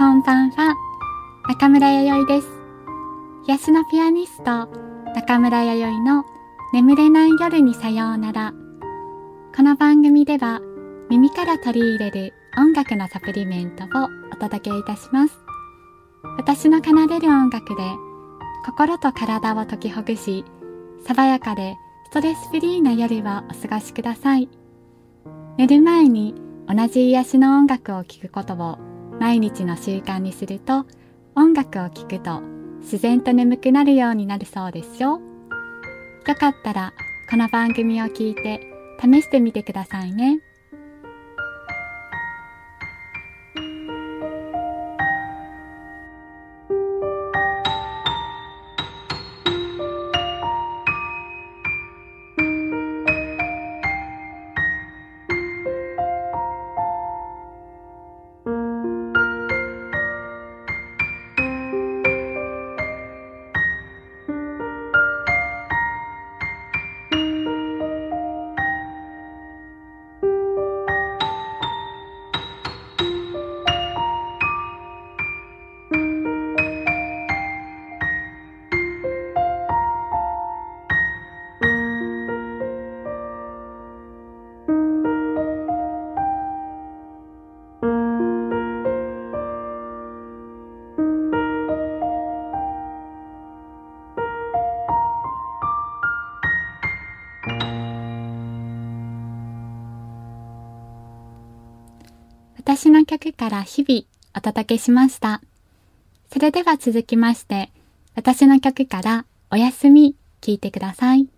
こんばんは。中村弥生です。癒しのピアニスト、中村弥生の眠れない夜にさようなら。この番組では耳から取り入れる音楽のサプリメントをお届けいたします。私の奏でる音楽で心と体を解きほぐし、爽やかでストレスフリーな夜をお過ごしください。寝る前に同じ癒しの音楽を聴くことを毎日の習慣にすると音楽を聴くと自然と眠くなるようになるそうですよ。よかったらこの番組を聞いて試してみてくださいね。曲から日々お届けしました。それでは続きまして、私の曲からおやすみ聞いてください。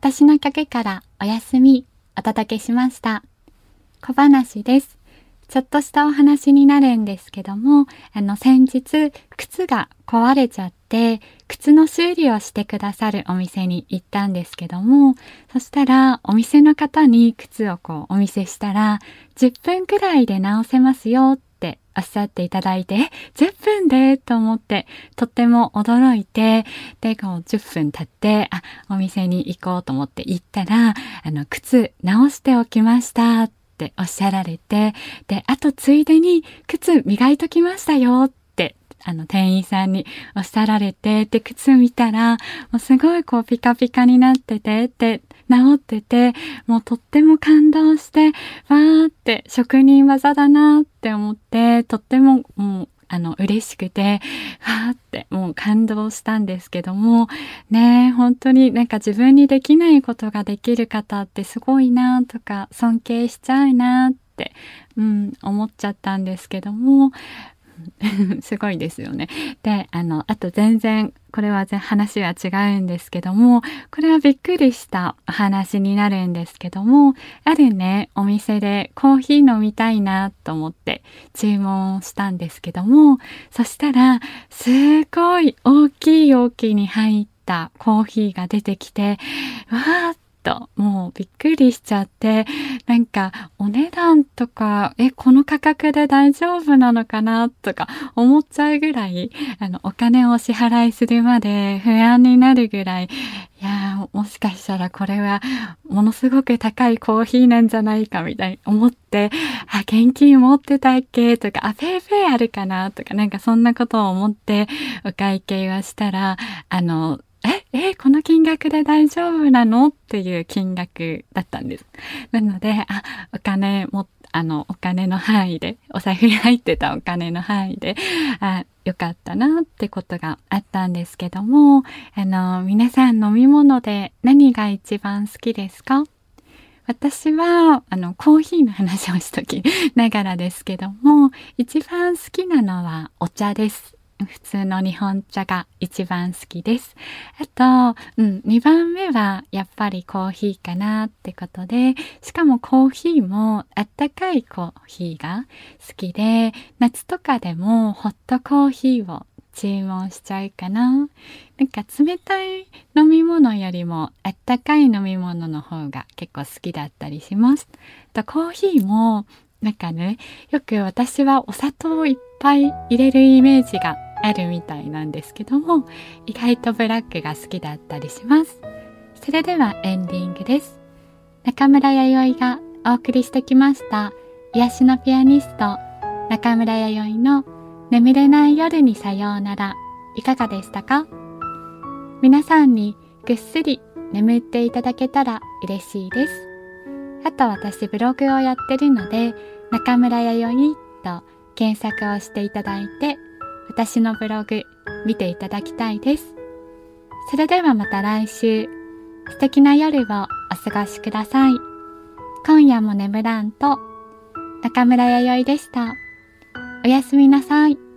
私の曲からお休みお届けしました。小話です。ちょっとしたお話になるんですけども、あの先日靴が壊れちゃって、靴の修理をしてくださるお店に行ったんですけども、そしたらお店の方に靴をこうお見せしたら、10分くらいで直せますよっっておっしゃっていただいて、10分でと思って、とっても驚いて、で、こう10分経って、あ、お店に行こうと思って行ったら、あの、靴直しておきましたっておっしゃられて、で、あとついでに靴磨いときましたよって、あの、店員さんにおっしゃられて、で、靴見たら、もうすごいこうピカピカになってて、で、治ってて、もうとっても感動して、わーって職人技だなって思って、とってももうあの、嬉しくて、わーってもう感動したんですけども、ね本当になんか自分にできないことができる方ってすごいなとか、尊敬しちゃうなって、うん、思っちゃったんですけども、すごいですよね。で、あの、あと全然、これは話は違うんですけども、これはびっくりしたお話になるんですけども、あるね、お店でコーヒー飲みたいなと思って注文したんですけども、そしたら、すごい大きい容器に入ったコーヒーが出てきて、わーっと、もうびっくりしちゃって、なんかお値段とか、え、この価格で大丈夫なのかなとか思っちゃうぐらい、あの、お金を支払いするまで不安になるぐらい、いやもしかしたらこれはものすごく高いコーヒーなんじゃないかみたいに思って、あ、現金持ってたっけとか、あ、ペイペイあるかなとか、なんかそんなことを思ってお会計はしたら、あの、え、え、こ額で大丈夫なの？っていう金額だったんです。なので、あ、お金も、あの、お金の範囲で、お財布に入ってたお金の範囲で、あ、よかったなってことがあったんですけども、あの、皆さん飲み物で何が一番好きですか？私は、あの、コーヒーの話をしときながらですけども、一番好きなのはお茶です。普通の日本茶が一番好きです。あと、うん、2番目はやっぱりコーヒーかなってことで、しかもコーヒーもあったかいコーヒーが好きで、夏とかでもホットコーヒーを注文しちゃうかな。なんか冷たい飲み物よりもあったかい飲み物の方が結構好きだったりします。とコーヒーもなんかね、よく私はお砂糖をいっぱい入れるイメージがあるみたいなんですけども、意外とブラックが好きだったりします。それではエンディングです。中村弥生がお送りしてきました、癒しのピアニスト、中村弥生の眠れない夜にさようなら、いかがでしたか？皆さんにぐっすり眠っていただけたら嬉しいです。あと私ブログをやってるので、中村弥生と検索をしていただいて、私のブログ見ていただきたいです。それではまた来週、素敵な夜をお過ごしください。今夜も眠らんと、中村弥生でした。おやすみなさい。